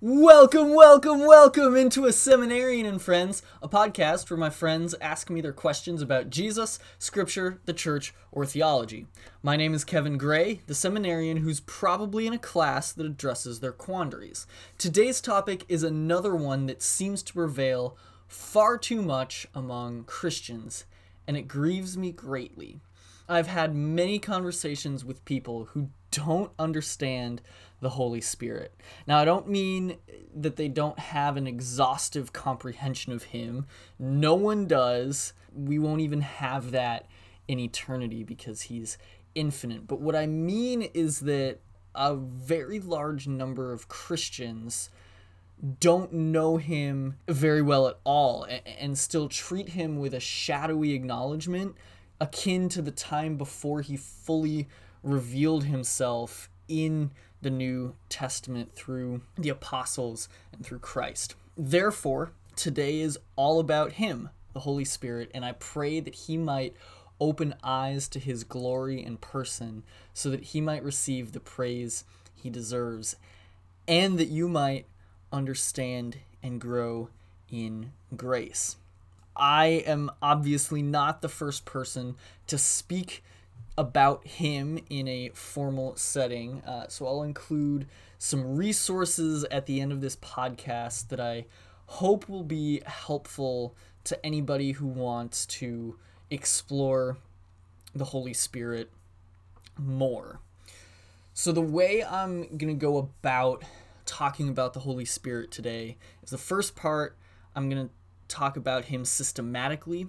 Welcome, welcome, welcome into a Seminarian and Friends, a podcast where my friends ask me their questions about Jesus, Scripture, the Church, or theology. My name is Kevin Gray, the seminarian who's probably in a class that addresses their quandaries. Today's topic is another one that seems to prevail far too much among Christians, and it grieves me greatly. I've had many conversations with people who don't understand the Holy Spirit. Now, I don't mean that they don't have an exhaustive comprehension of Him. No one does. We won't even have that in eternity because He's infinite. But what I mean is that a very large number of Christians don't know him very well at all and still treat him with a shadowy acknowledgement akin to the time before he fully revealed himself in the New Testament through the apostles and through Christ. Therefore, today is all about Him, the Holy Spirit, and I pray that He might open eyes to His glory and person so that He might receive the praise He deserves and that you might understand and grow in grace. I am obviously not the first person to speak about him in a formal setting. Uh, so I'll include some resources at the end of this podcast that I hope will be helpful to anybody who wants to explore the Holy Spirit more. So, the way I'm going to go about talking about the Holy Spirit today is the first part, I'm going to talk about him systematically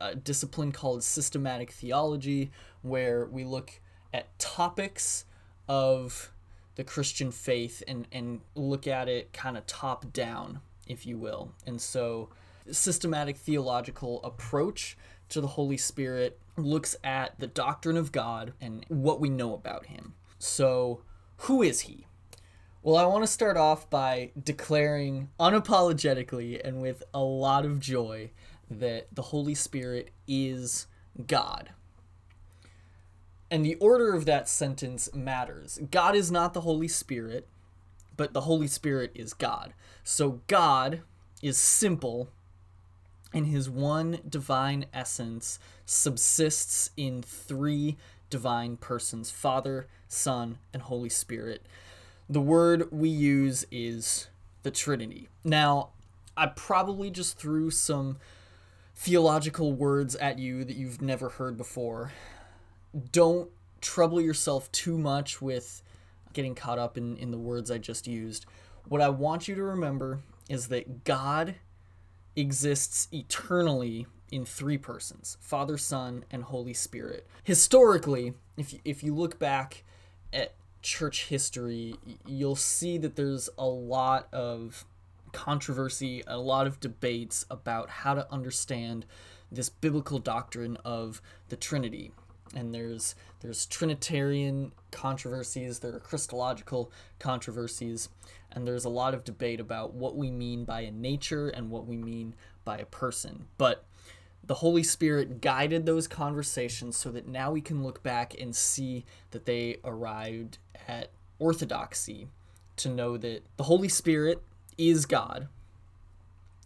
a discipline called systematic theology, where we look at topics of the Christian faith and, and look at it kind of top down, if you will. And so, systematic theological approach to the Holy Spirit looks at the doctrine of God and what we know about Him. So, who is He? Well, I want to start off by declaring unapologetically and with a lot of joy that the Holy Spirit is God. And the order of that sentence matters. God is not the Holy Spirit, but the Holy Spirit is God. So God is simple, and his one divine essence subsists in three divine persons Father, Son, and Holy Spirit. The word we use is the Trinity. Now, I probably just threw some theological words at you that you've never heard before. Don't trouble yourself too much with getting caught up in, in the words I just used. What I want you to remember is that God exists eternally in three persons Father, Son, and Holy Spirit. Historically, if if you look back at church history, you'll see that there's a lot of controversy, a lot of debates about how to understand this biblical doctrine of the Trinity. And there's there's Trinitarian controversies, there are Christological controversies, and there's a lot of debate about what we mean by a nature and what we mean by a person. But the Holy Spirit guided those conversations so that now we can look back and see that they arrived at orthodoxy to know that the Holy Spirit is God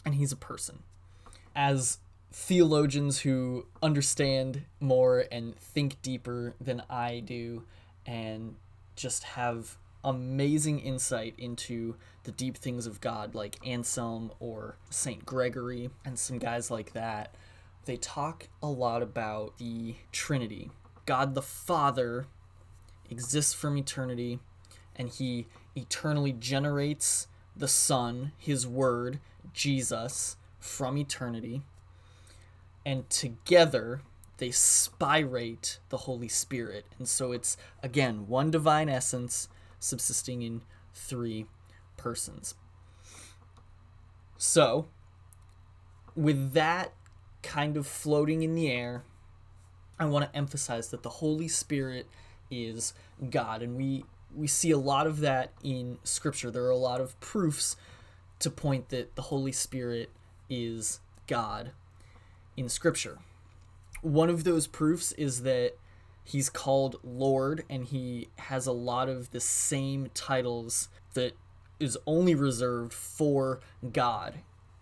and he's a person. As theologians who understand more and think deeper than I do and just have amazing insight into the deep things of God, like Anselm or St. Gregory and some guys like that, they talk a lot about the Trinity. God the Father exists from eternity and he eternally generates the Son, His Word, Jesus, from eternity. And together they spirate the Holy Spirit. And so it's, again, one divine essence subsisting in three persons. So, with that kind of floating in the air, I want to emphasize that the Holy Spirit is God. And we we see a lot of that in scripture. There are a lot of proofs to point that the Holy Spirit is God in scripture. One of those proofs is that he's called Lord and he has a lot of the same titles that is only reserved for God.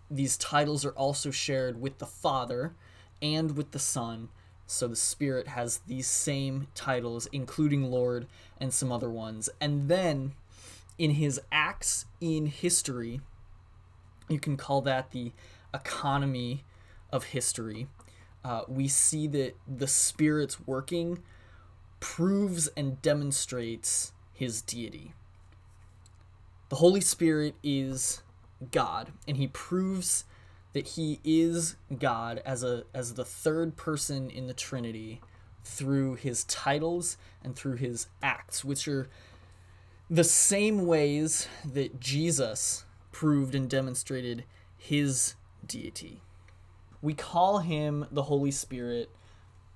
These titles are also shared with the Father and with the Son. So the Spirit has these same titles, including Lord and some other ones. And then in his acts in history, you can call that the economy of history. Uh, we see that the Spirit's working proves and demonstrates his deity. The Holy Spirit is God, and he proves that he is God as a as the third person in the Trinity through his titles and through his acts, which are the same ways that Jesus proved and demonstrated his deity. We call him the Holy Spirit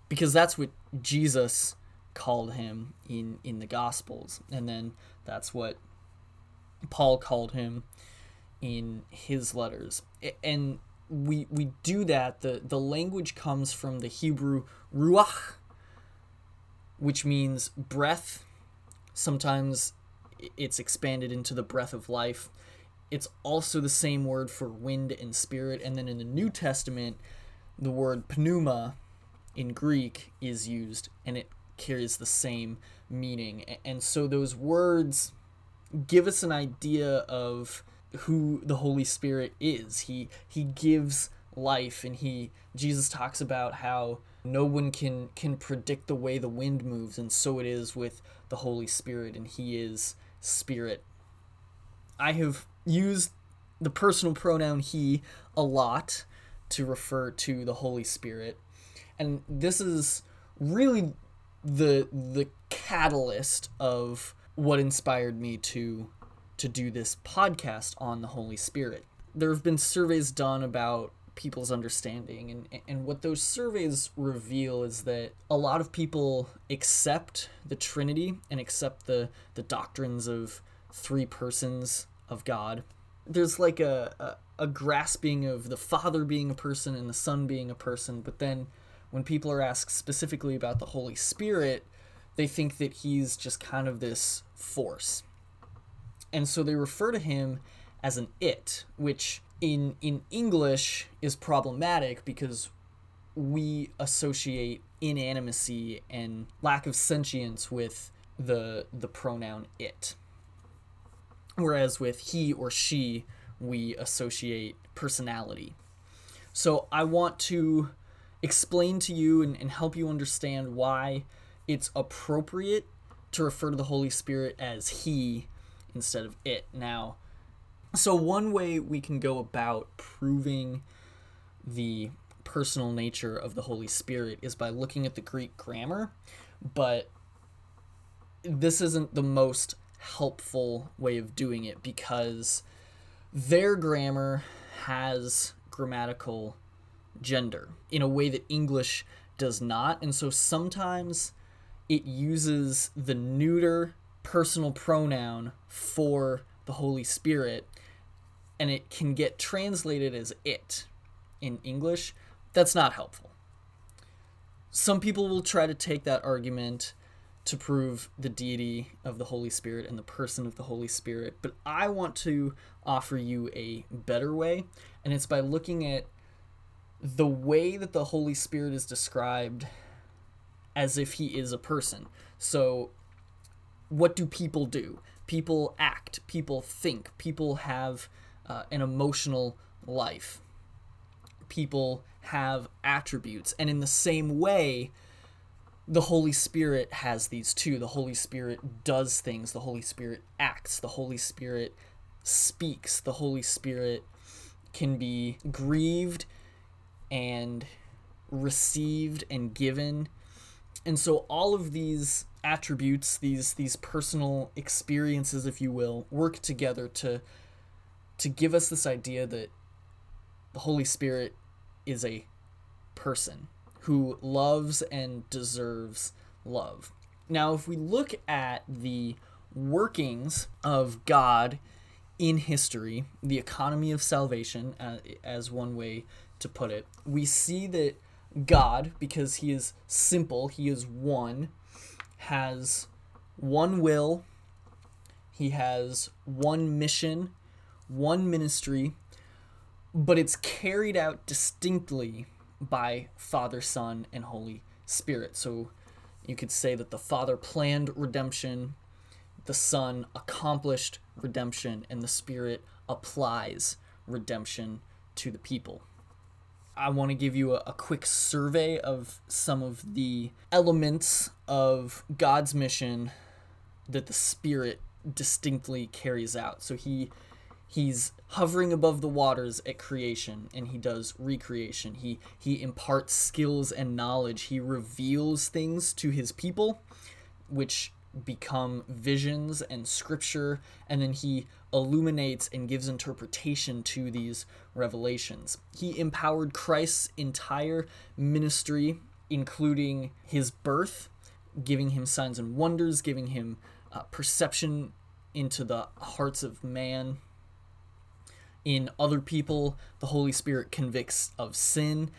because that's what Jesus called him in in the gospels and then that's what Paul called him in his letters. And we we do that the the language comes from the Hebrew ruach which means breath. Sometimes it's expanded into the breath of life. It's also the same word for wind and spirit. And then in the New Testament, the word pneuma in Greek is used and it carries the same meaning. And so those words give us an idea of who the Holy Spirit is. He he gives life and he Jesus talks about how no one can can predict the way the wind moves and so it is with the Holy Spirit and he is spirit. I have used the personal pronoun he a lot to refer to the Holy Spirit. And this is really the the catalyst of what inspired me to to do this podcast on the Holy Spirit. There have been surveys done about people's understanding and and what those surveys reveal is that a lot of people accept the Trinity and accept the the doctrines of three persons of God. There's like a, a, a grasping of the Father being a person and the Son being a person, but then when people are asked specifically about the Holy Spirit, they think that he's just kind of this force. And so they refer to him as an it, which in in English is problematic because we associate inanimacy and lack of sentience with the the pronoun it. Whereas with he or she we associate personality. So I want to explain to you and, and help you understand why it's appropriate to refer to the Holy Spirit as He instead of it. Now, so one way we can go about proving the personal nature of the Holy Spirit is by looking at the Greek grammar, but this isn't the most helpful way of doing it because their grammar has grammatical gender in a way that English does not. And so sometimes it uses the neuter personal pronoun for the Holy Spirit and it can get translated as it in English. That's not helpful. Some people will try to take that argument to prove the deity of the Holy Spirit and the person of the Holy Spirit, but I want to offer you a better way, and it's by looking at the way that the Holy Spirit is described as if he is a person. So, what do people do? People act, people think, people have uh, an emotional life, people have attributes. And in the same way, the Holy Spirit has these too. The Holy Spirit does things, the Holy Spirit acts, the Holy Spirit speaks, the Holy Spirit can be grieved and received and given. And so all of these attributes, these these personal experiences if you will, work together to to give us this idea that the Holy Spirit is a person who loves and deserves love. Now, if we look at the workings of God in history, the economy of salvation, uh, as one way to put it, we see that God, because he is simple, he is one, has one will, He has one mission, one ministry, but it's carried out distinctly by Father, Son, and Holy Spirit. So you could say that the Father planned redemption, the Son accomplished redemption, and the Spirit applies redemption to the people. I want to give you a, a, quick survey of some of the elements of God's mission that the Spirit distinctly carries out. So he he's hovering above the waters at creation and he does recreation. He he imparts skills and knowledge. He reveals things to his people which become visions and scripture and then he illuminates and gives interpretation to these revelations. He empowered Christ's entire ministry including his birth, giving him signs and wonders, giving him uh, perception into the hearts of man. In other people, the Holy Spirit convicts of sin.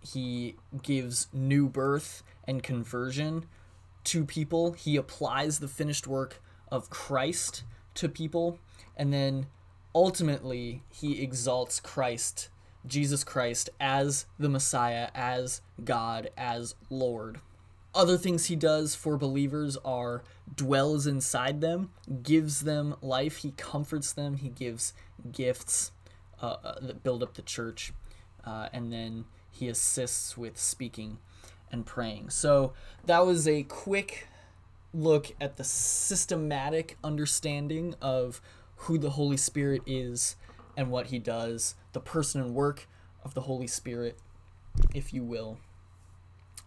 He gives new birth and conversion to people. He applies the finished work of Christ to people. And then ultimately, he exalts Christ, Jesus Christ, as the Messiah, as God, as Lord. Other things he does for believers are dwells inside them, gives them life, he comforts them, he gives gifts uh, uh, that build up the church, uh, and then he assists with speaking and praying. So that was a quick look at the systematic understanding of who the Holy Spirit is and what he does, the person and work of the Holy Spirit, if you will.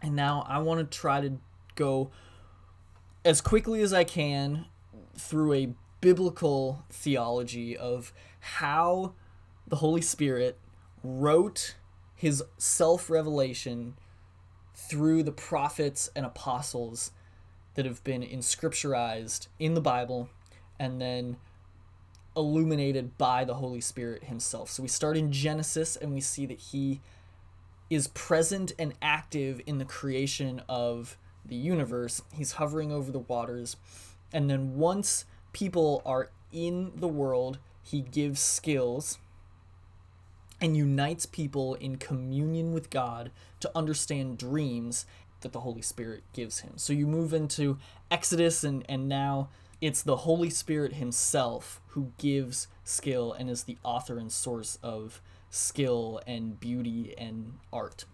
And now I want to try to go as quickly as I can through a biblical theology of how the Holy Spirit wrote his self revelation through the prophets and apostles that have been inscripturized in the Bible and then illuminated by the Holy Spirit himself. So we start in Genesis and we see that he is present and active in the creation of the universe. He's hovering over the waters. And then once people are in the world, he gives skills and unites people in communion with God to understand dreams that the Holy Spirit gives him. So you move into Exodus, and, and now it's the Holy Spirit himself who gives skill and is the author and source of skill and beauty and art.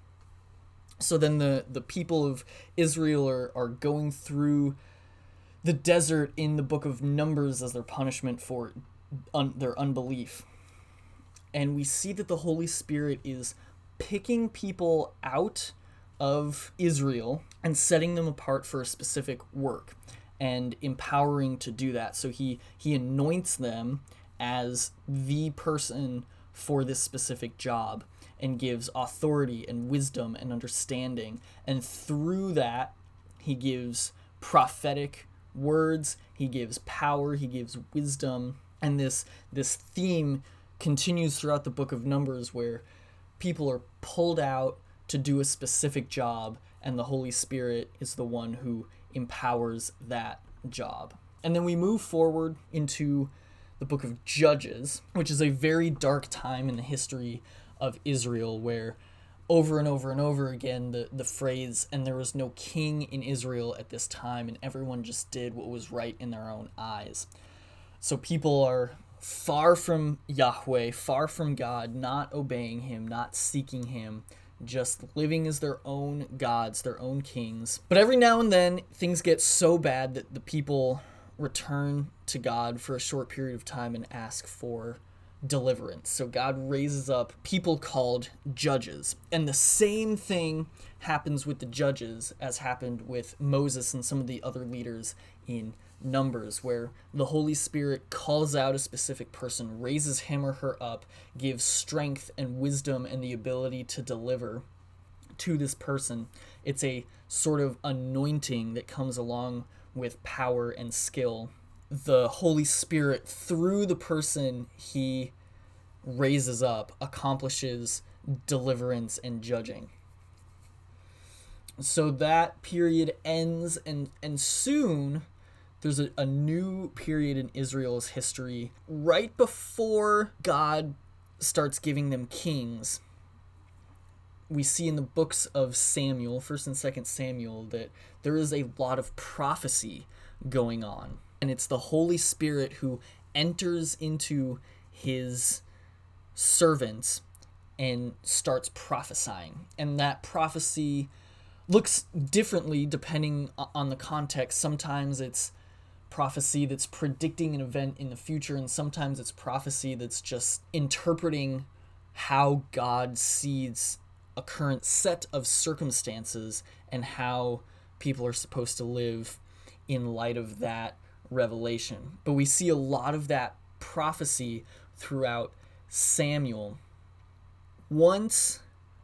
So then the, the people of Israel are, are going through the desert in the book of Numbers as their punishment for un, their unbelief. And we see that the Holy Spirit is picking people out of Israel and setting them apart for a specific work and empowering to do that. So he he anoints them as the person for this specific job and gives authority and wisdom and understanding. And through that, he gives prophetic words, he gives power, he gives wisdom. And this this theme continues throughout the book of Numbers where people are pulled out to do a specific job and the Holy Spirit is the one who empowers that job. And then we move forward into the book of Judges, which is a very dark time in the history of Israel where over and over and over again the, the phrase, and there was no king in Israel at this time, and everyone just did what was right in their own eyes. So people are far from Yahweh, far from God, not obeying Him, not seeking Him, just living as their own gods, their own kings. But every now and then, things get so bad that the people return to God for a short period of time and ask for deliverance. So God raises up people called judges. And the same thing happens with the judges as happened with Moses and some of the other leaders in Numbers, where the Holy Spirit calls out a specific person, raises him or her up, gives strength and wisdom and the ability to deliver to this person. It's a sort of anointing that comes along with power and skill. The Holy Spirit, through the person he raises up, accomplishes deliverance and judging. So that period ends, and, and soon there's a, a new period in Israel's history right before God starts giving them kings. We see in the books of Samuel, 1st and 2nd Samuel, that there is a lot of prophecy going on. And it's the Holy Spirit who enters into his servants and starts prophesying. And that prophecy looks differently depending on the context. Sometimes it's prophecy that's predicting an event in the future, and sometimes it's prophecy that's just interpreting how God sees a current set of circumstances and how people are supposed to live in light of that revelation. But we see a lot of that prophecy throughout Samuel. Once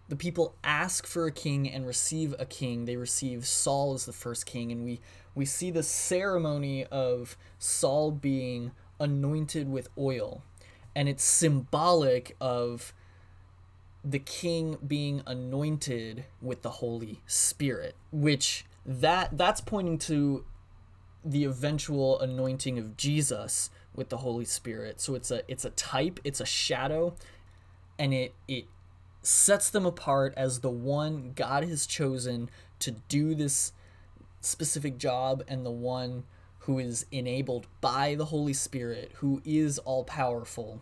the people ask for a king and receive a king, they receive Saul as the first king, and we we see the ceremony of Saul being anointed with oil. And it's symbolic of the king being anointed with the Holy Spirit, which that that's pointing to the eventual anointing of Jesus with the Holy Spirit. So it's a it's a type, it's a shadow, and it it sets them apart as the one God has chosen to do this specific job and the one who is enabled by the Holy Spirit, who is all powerful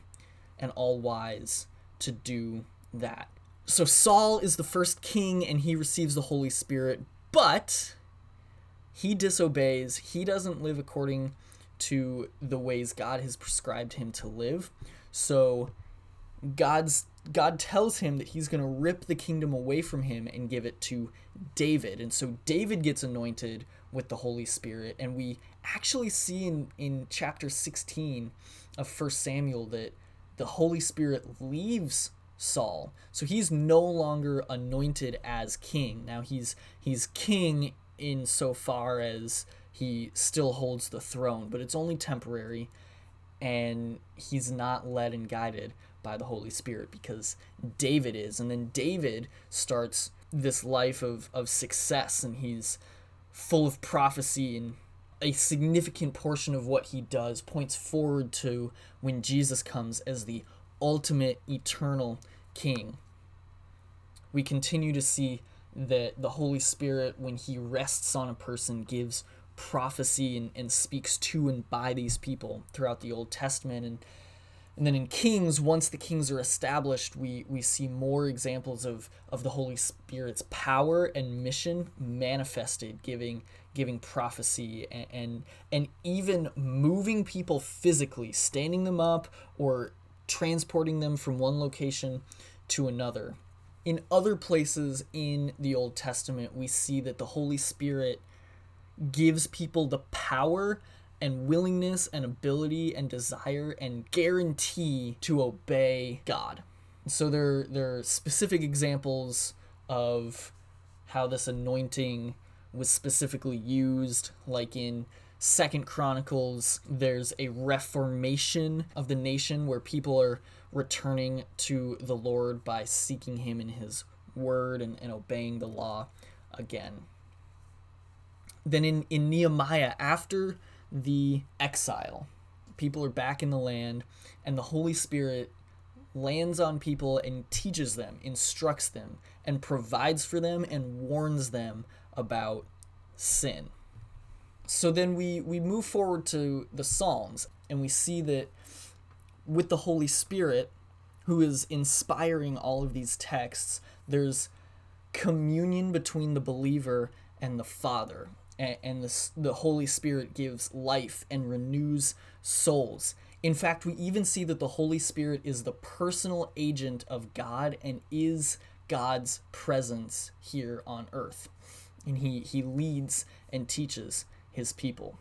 and all wise to do that. So Saul is the first king and he receives the Holy Spirit, but he disobeys. He doesn't live according to the ways God has prescribed him to live. So God's God tells him that he's going to rip the kingdom away from him and give it to David. And so David gets anointed with the Holy Spirit. And we actually see in, in chapter 16 of 1 Samuel that the Holy Spirit leaves Saul. So he's no longer anointed as king. Now he's he's king in so far as he still holds the throne, but it's only temporary and he's not led and guided by the Holy Spirit because David is. And then David starts this life of, of success and he's full of prophecy and a significant portion of what he does points forward to when Jesus comes as the ultimate eternal king. We continue to see that the Holy Spirit, when he rests on a person, gives prophecy and, and speaks to and by these people throughout the Old Testament. And and then in Kings, once the kings are established, we, we see more examples of, of the Holy Spirit's power and mission manifested, giving giving prophecy and, and and even moving people physically, standing them up or transporting them from one location to another. In other places in the Old Testament, we see that the Holy Spirit gives people the power and willingness and ability and desire and guarantee to obey God. So there, there are specific examples of how this anointing was specifically used, like in Second Chronicles, there's a reformation of the nation where people are returning to the Lord by seeking Him in His word and, and obeying the law again. Then in, in Nehemiah, after the exile. People are back in the land, and the Holy Spirit lands on people and teaches them, instructs them, and provides for them and warns them about sin. So then we, we move forward to the Psalms, and we see that with the Holy Spirit, who is inspiring all of these texts, there's communion between the believer and the Father and, and the, the Holy Spirit gives life and renews souls. In fact, we even see that the Holy Spirit is the personal agent of God and is God's presence here on earth. And he, he leads and teaches his people.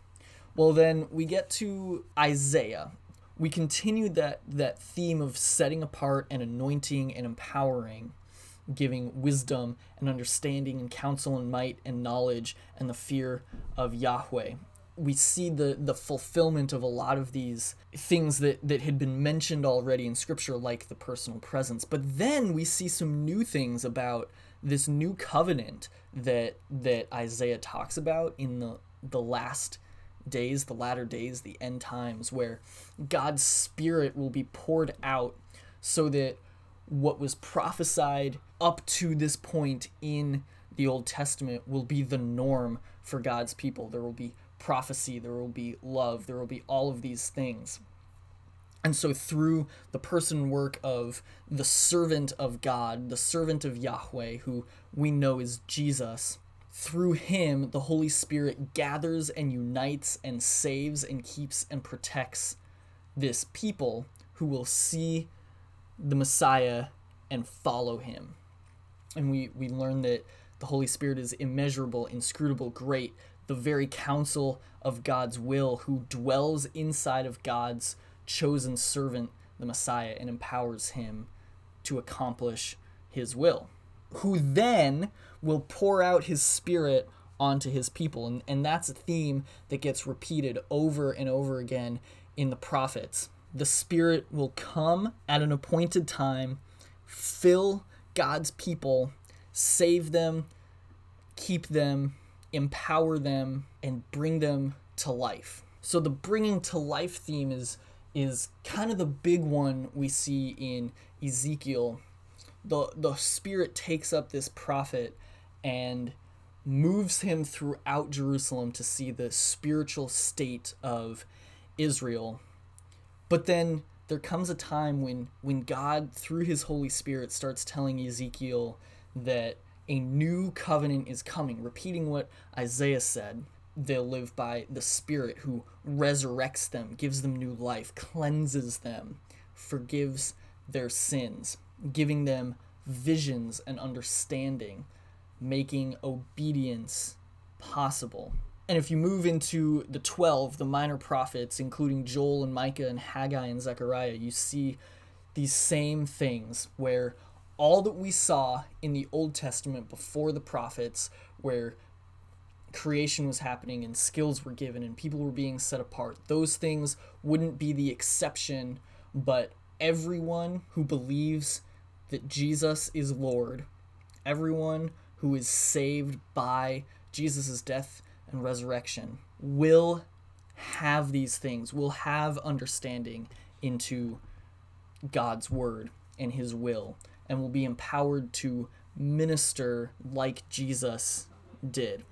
Well, then we get to Isaiah. We continue that, that theme of setting apart and anointing and empowering giving wisdom and understanding and counsel and might and knowledge and the fear of Yahweh. We see the, the fulfillment of a lot of these things that, that had been mentioned already in Scripture, like the personal presence. But then we see some new things about this new covenant that that Isaiah talks about in the the last days, the latter days, the end times, where God's Spirit will be poured out so that what was prophesied up to this point in the Old Testament will be the norm for God's people. There will be prophecy, there will be love, there will be all of these things. And so, through the person work of the servant of God, the servant of Yahweh, who we know is Jesus, through him, the Holy Spirit gathers and unites and saves and keeps and protects this people who will see the Messiah and follow him. And we, we learn that the Holy Spirit is immeasurable, inscrutable, great, the very counsel of God's will, who dwells inside of God's chosen servant, the Messiah, and empowers him to accomplish his will, who then will pour out his spirit onto his people. And, and that's a theme that gets repeated over and over again in the prophets. The Spirit will come at an appointed time, fill God's people, save them, keep them, empower them, and bring them to life. So the bringing to life theme is is kind of the big one we see in Ezekiel. The, the Spirit takes up this prophet and moves him throughout Jerusalem to see the spiritual state of Israel. But then there comes a time when when God through his Holy Spirit starts telling Ezekiel that a new covenant is coming, repeating what Isaiah said they'll live by the Spirit who resurrects them, gives them new life, cleanses them, forgives their sins, giving them visions and understanding, making obedience possible. And if you move into the 12, the minor prophets, including Joel and Micah and Haggai and Zechariah, you see these same things where all that we saw in the Old Testament before the prophets, where creation was happening and skills were given and people were being set apart. Those things wouldn't be the exception, but everyone who believes that Jesus is Lord, everyone who is saved by Jesus' death and resurrection, will have these things, will have understanding into God's word and his will, and will be empowered to minister like Jesus did.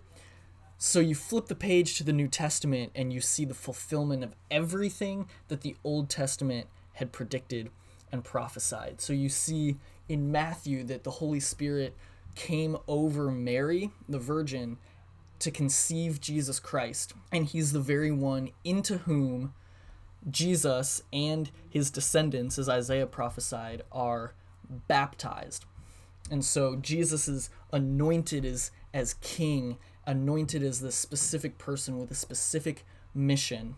So you flip the page to the New Testament and you see the fulfillment of everything that the Old Testament had predicted and prophesied. So you see in Matthew that the Holy Spirit came over Mary, the Virgin, to conceive Jesus Christ. And he's the very one into whom Jesus and his descendants, as Isaiah prophesied, are baptized. And so Jesus is anointed as, as king anointed as this specific person with a specific mission,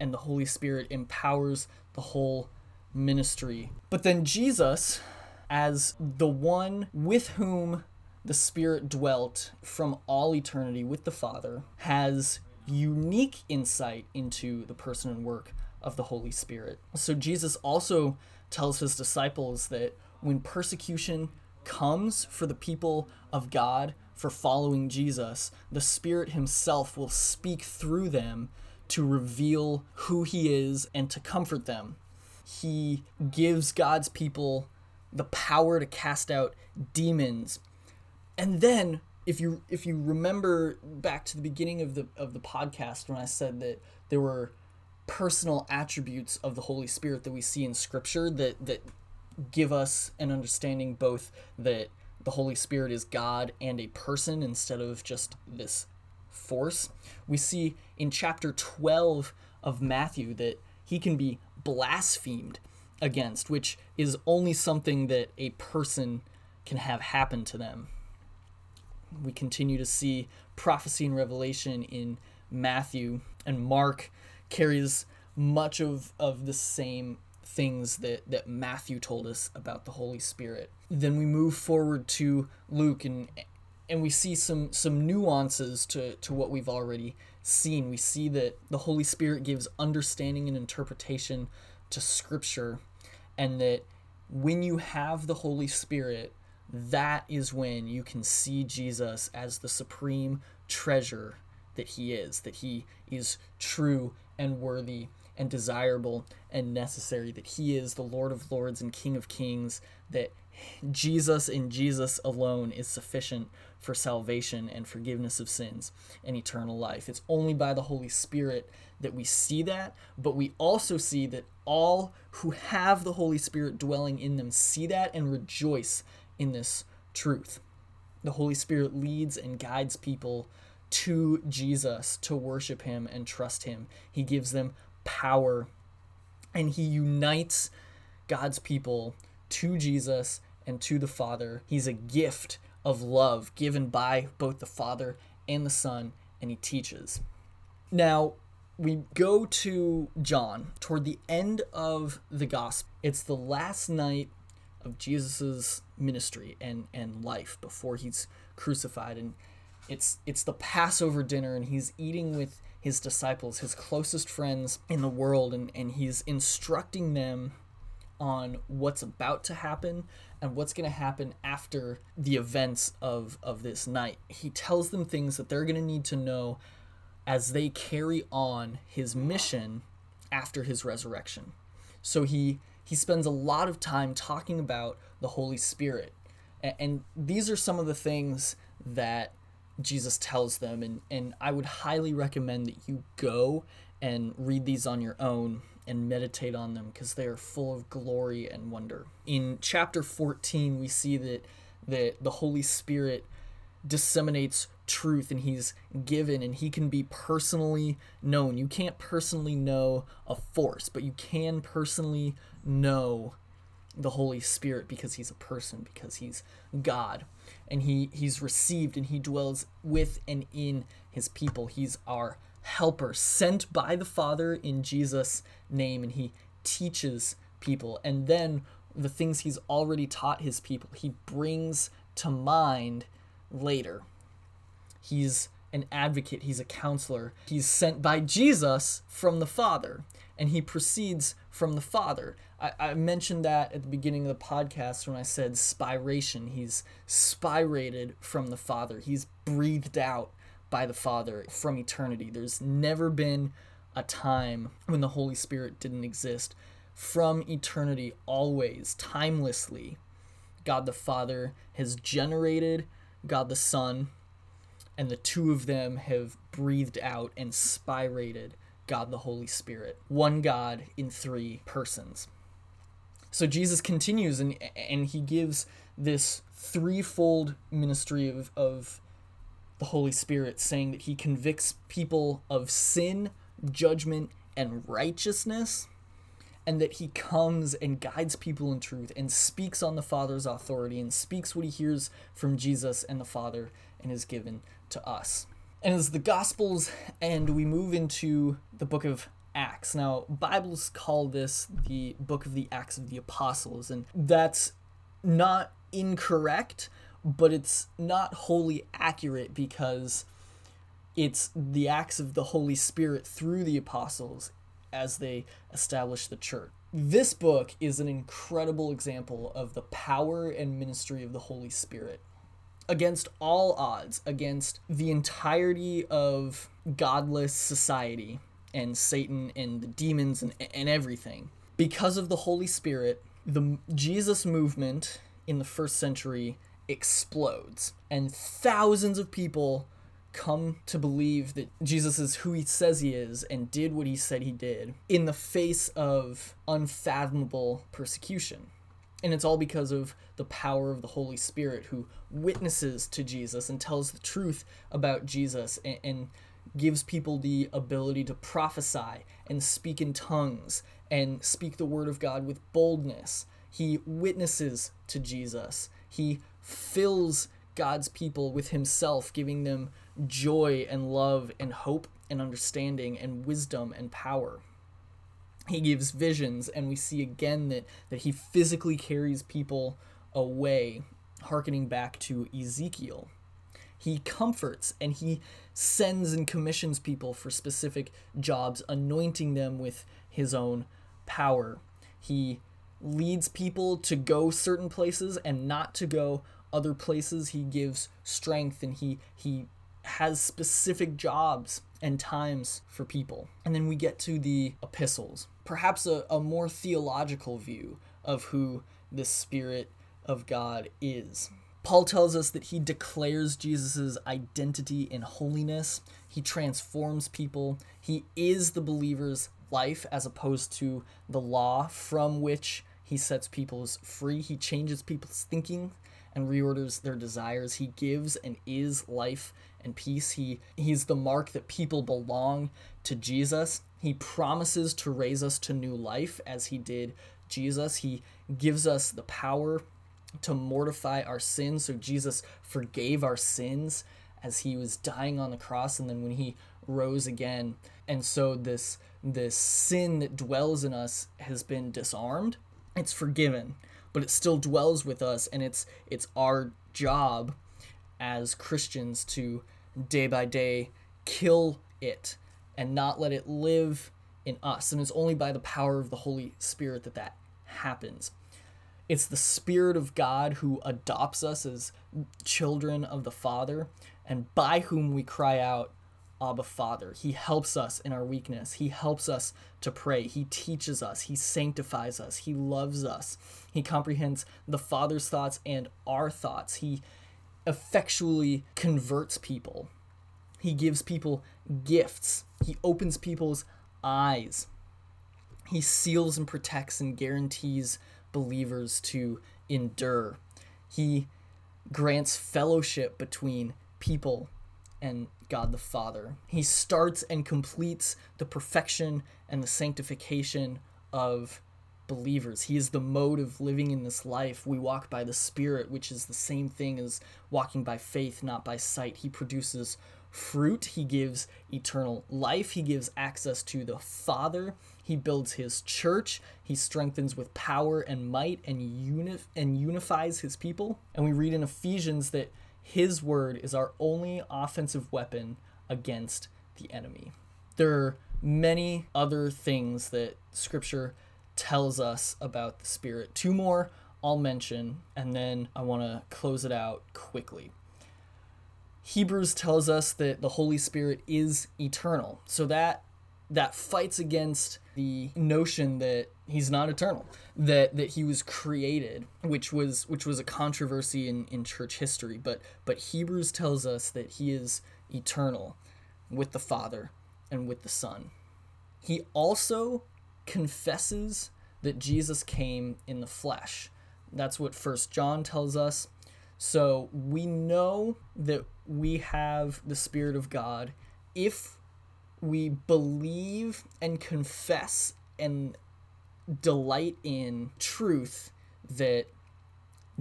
and the Holy Spirit empowers the whole ministry. But then Jesus, as the one with whom the Spirit dwelt from all eternity with the Father, has unique insight into the person and work of the Holy Spirit. So Jesus also tells his disciples that when persecution comes for the people of God, for following Jesus, the Spirit Himself will speak through them to reveal who He is and to comfort them. He gives God's people the power to cast out demons. And then if you if you remember back to the beginning of the of the podcast when I said that there were personal attributes of the Holy Spirit that we see in scripture that that give us an understanding both that the Holy Spirit is God and a person instead of just this force. We see in chapter 12 of Matthew that he can be blasphemed against, which is only something that a person can have happen to them. We continue to see prophecy and revelation in Matthew, and Mark carries much of, of the same things that, that Matthew told us about the Holy Spirit. Then we move forward to Luke and and we see some some nuances to, to what we've already seen. We see that the Holy Spirit gives understanding and interpretation to scripture and that when you have the Holy Spirit, that is when you can see Jesus as the supreme treasure that he is, that he is true and worthy and desirable and necessary, that he is the Lord of Lords and King of Kings, that Jesus and Jesus alone is sufficient for salvation and forgiveness of sins and eternal life. It's only by the Holy Spirit that we see that, but we also see that all who have the Holy Spirit dwelling in them see that and rejoice in this truth. The Holy Spirit leads and guides people to Jesus to worship Him and trust Him. He gives them power and He unites God's people to Jesus and to the Father. He's a gift of love given by both the Father and the Son, and He teaches. Now, we go to John toward the end of the gospel. It's the last night of Jesus's ministry and, and life before he's crucified and it's it's the Passover dinner and he's eating with his disciples, his closest friends in the world and, and he's instructing them on what's about to happen and what's going to happen after the events of of this night. He tells them things that they're going to need to know as they carry on his mission after his resurrection. So he he spends a lot of time talking about the Holy Spirit. And, and these are some of the things that Jesus tells them and and I would highly recommend that you go and read these on your own and meditate on them because they are full of glory and wonder. In chapter 14 we see that that the Holy Spirit disseminates truth and he's given and he can be personally known. You can't personally know a force, but you can personally know the Holy Spirit because he's a person, because he's God. And he, he's received and he dwells with and in his people. He's our helper, sent by the Father in Jesus' name, and he teaches people. And then the things he's already taught his people, he brings to mind later. He's an advocate, he's a counselor. He's sent by Jesus from the Father, and he proceeds from the Father. I, I mentioned that at the beginning of the podcast when I said spiration. He's spirated from the Father, he's breathed out by the Father from eternity. There's never been a time when the Holy Spirit didn't exist. From eternity, always, timelessly, God the Father has generated God the Son, and the two of them have breathed out and spirated God the Holy Spirit. One God in three persons. So Jesus continues and and he gives this threefold ministry of, of the Holy Spirit, saying that he convicts people of sin, judgment, and righteousness and that he comes and guides people in truth and speaks on the Father's authority and speaks what he hears from Jesus and the Father and is given to us. And as the Gospels end, we move into the book of Acts. Now, Bibles call this the book of the Acts of the Apostles, and that's not incorrect, but it's not wholly accurate because it's the acts of the Holy Spirit through the apostles as they establish the church. This book is an incredible example of the power and ministry of the Holy Spirit. Against all odds, against the entirety of godless society and Satan and the demons and, and everything. Because of the Holy Spirit, the Jesus movement in the first century explodes, and thousands of people come to believe that Jesus is who he says he is and did what he said he did in the face of unfathomable persecution. And it's all because of the power of the Holy Spirit who witnesses to Jesus and tells the truth about Jesus and, and gives people the ability to prophesy and speak in tongues and speak the word of God with boldness. He witnesses to Jesus. He fills God's people with himself, giving them joy and love and hope and understanding and wisdom and power. He gives visions, and we see again that, that he physically carries people away, hearkening back to Ezekiel. He comforts and he sends and commissions people for specific jobs, anointing them with his own power. He leads people to go certain places and not to go other places. He gives strength and he he has specific jobs and times for people. And then we get to the epistles, perhaps a, a more theological view of who the Spirit of God is. Paul tells us that he declares Jesus' identity in holiness. He transforms people. He is the believer's life as opposed to the law from which he sets people free. He changes people's thinking and reorders their desires. He gives and is life and peace. He he's the mark that people belong to Jesus. He promises to raise us to new life as he did Jesus. He gives us the power to mortify our sins. So Jesus forgave our sins as he was dying on the cross and then when he rose again. And so this this sin that dwells in us has been disarmed. It's forgiven, but it still dwells with us and it's it's our job as Christians to day by day kill it and not let it live in us. And it's only by the power of the Holy Spirit that that happens. It's the Spirit of God who adopts us as children of the Father and by whom we cry out, Abba Father. He helps us in our weakness. He helps us to pray. He teaches us. He sanctifies us. He loves us. He comprehends the Father's thoughts and our thoughts. He effectually converts people. He gives people gifts. He opens people's eyes. He seals and protects and guarantees believers to endure. He grants fellowship between people and God the Father. He starts and completes the perfection and the sanctification of believers. He is the mode of living in this life. We walk by the Spirit, which is the same thing as walking by faith, not by sight. He produces fruit. He gives eternal life. He gives access to the Father. He builds his church. He strengthens with power and might and, uni- and unifies his people. And we read in Ephesians that his word is our only offensive weapon against the enemy. There are many other things that scripture tells us about the Spirit. Two more I'll mention, and then I want to close it out quickly. Hebrews tells us that the Holy Spirit is eternal. So that that fights against the notion that he's not eternal that that he was created which was which was a controversy in in church history. But but Hebrews tells us that he is eternal with the father and with the son. He also confesses that Jesus came in the flesh. That's what first John tells us so we know that we have the spirit of God if we believe and confess and delight in truth that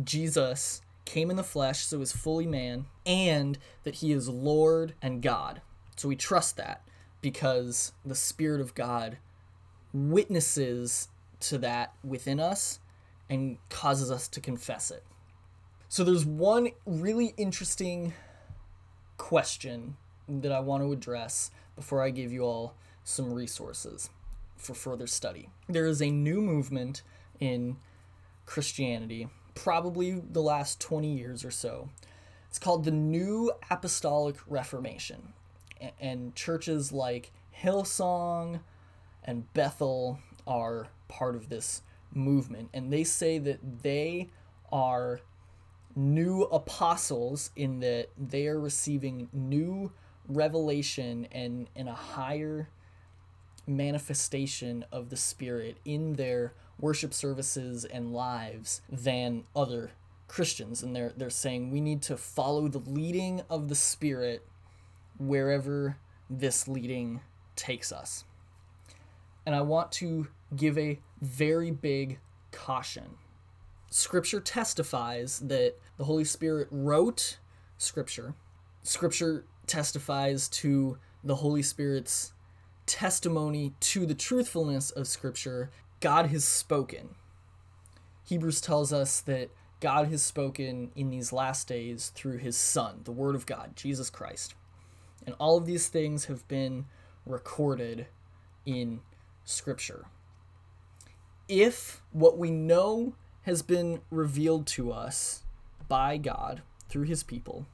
Jesus came in the flesh, so is fully man, and that he is Lord and God. So we trust that because the Spirit of God witnesses to that within us and causes us to confess it. So there's one really interesting question that I want to address before I give you all some resources for further study. There is a new movement in Christianity, probably the last 20 years or so. It's called the New Apostolic Reformation. And churches like Hillsong and Bethel are part of this movement. And they say that they are new apostles in that they are receiving new revelation and, and a higher manifestation of the Spirit in their worship services and lives than other Christians. And they're, they're saying we need to follow the leading of the Spirit wherever this leading takes us. And I want to give a very big caution. Scripture testifies that the Holy Spirit wrote Scripture. Scripture testifies to the Holy Spirit's testimony to the truthfulness of Scripture. God has spoken. Hebrews tells us that God has spoken in these last days through his Son, the Word of God, Jesus Christ. And all of these things have been recorded in Scripture. If what we know has been revealed to us by God through his people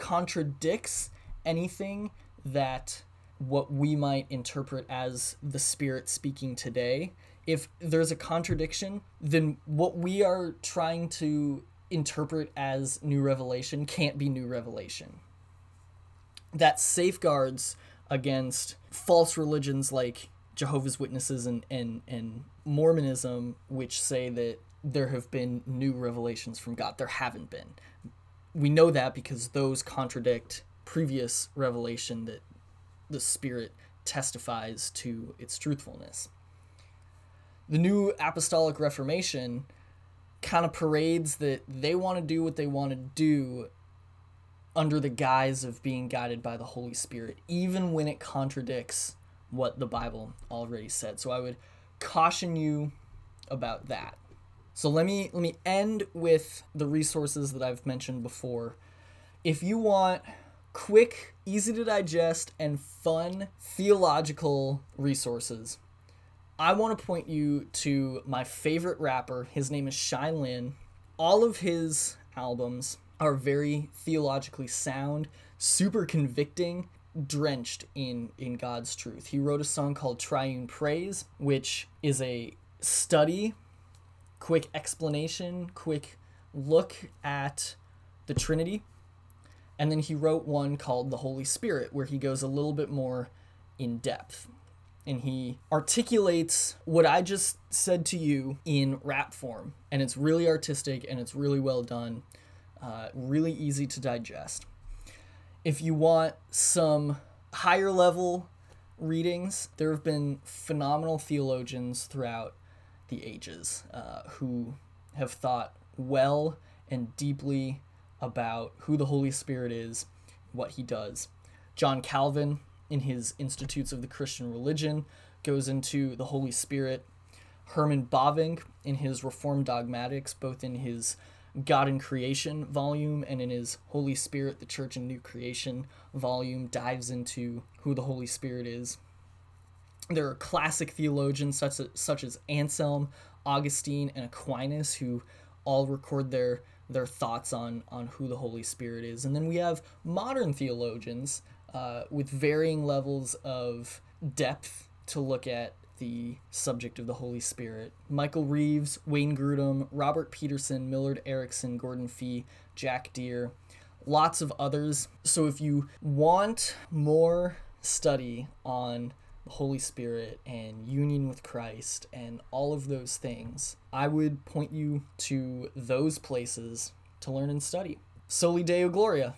contradicts anything that what we might interpret as the Spirit speaking today, if there's a contradiction, then what we are trying to interpret as new revelation can't be new revelation. That safeguards against false religions like Jehovah's Witnesses and, and, and Mormonism, which say that there have been new revelations from God. There haven't been. We know that because those contradict previous revelation that the Spirit testifies to its truthfulness. The New Apostolic Reformation kind of parades that they want to do what they want to do under the guise of being guided by the Holy Spirit, even when it contradicts what the Bible already said. So I would caution you about that. So let me let me end with the resources that I've mentioned before. If you want quick, easy to digest and fun theological resources, I want to point you to my favorite rapper. His name is Shai Linne. All of his albums are very theologically sound, super convicting, drenched in in God's truth. He wrote a song called Triune Praise, which is a study quick explanation, quick look at the Trinity. And then he wrote one called The Holy Spirit, where he goes a little bit more in depth. And he articulates what I just said to you in rap form. And it's really artistic and it's really well done, uh, really easy to digest. If you want some higher level readings, there have been phenomenal theologians throughout the ages uh, who have thought well and deeply about who the Holy Spirit is, what he does. John Calvin, in his Institutes of the Christian Religion, goes into the Holy Spirit. Herman Bavinck, in his Reformed Dogmatics, both in his God and Creation volume and in his Holy Spirit, the Church and New Creation volume, dives into who the Holy Spirit is there are classic theologians such as, such as Anselm, Augustine, and Aquinas who all record their their thoughts on on who the Holy Spirit is. And then we have modern theologians uh, with varying levels of depth to look at the subject of the Holy Spirit. Michael Reeves, Wayne Grudem, Robert Peterson, Millard Erickson, Gordon Fee, Jack Deere, lots of others. So if you want more study on Holy Spirit and union with Christ and all of those things, I would point you to those places to learn and study. Soli Deo Gloria.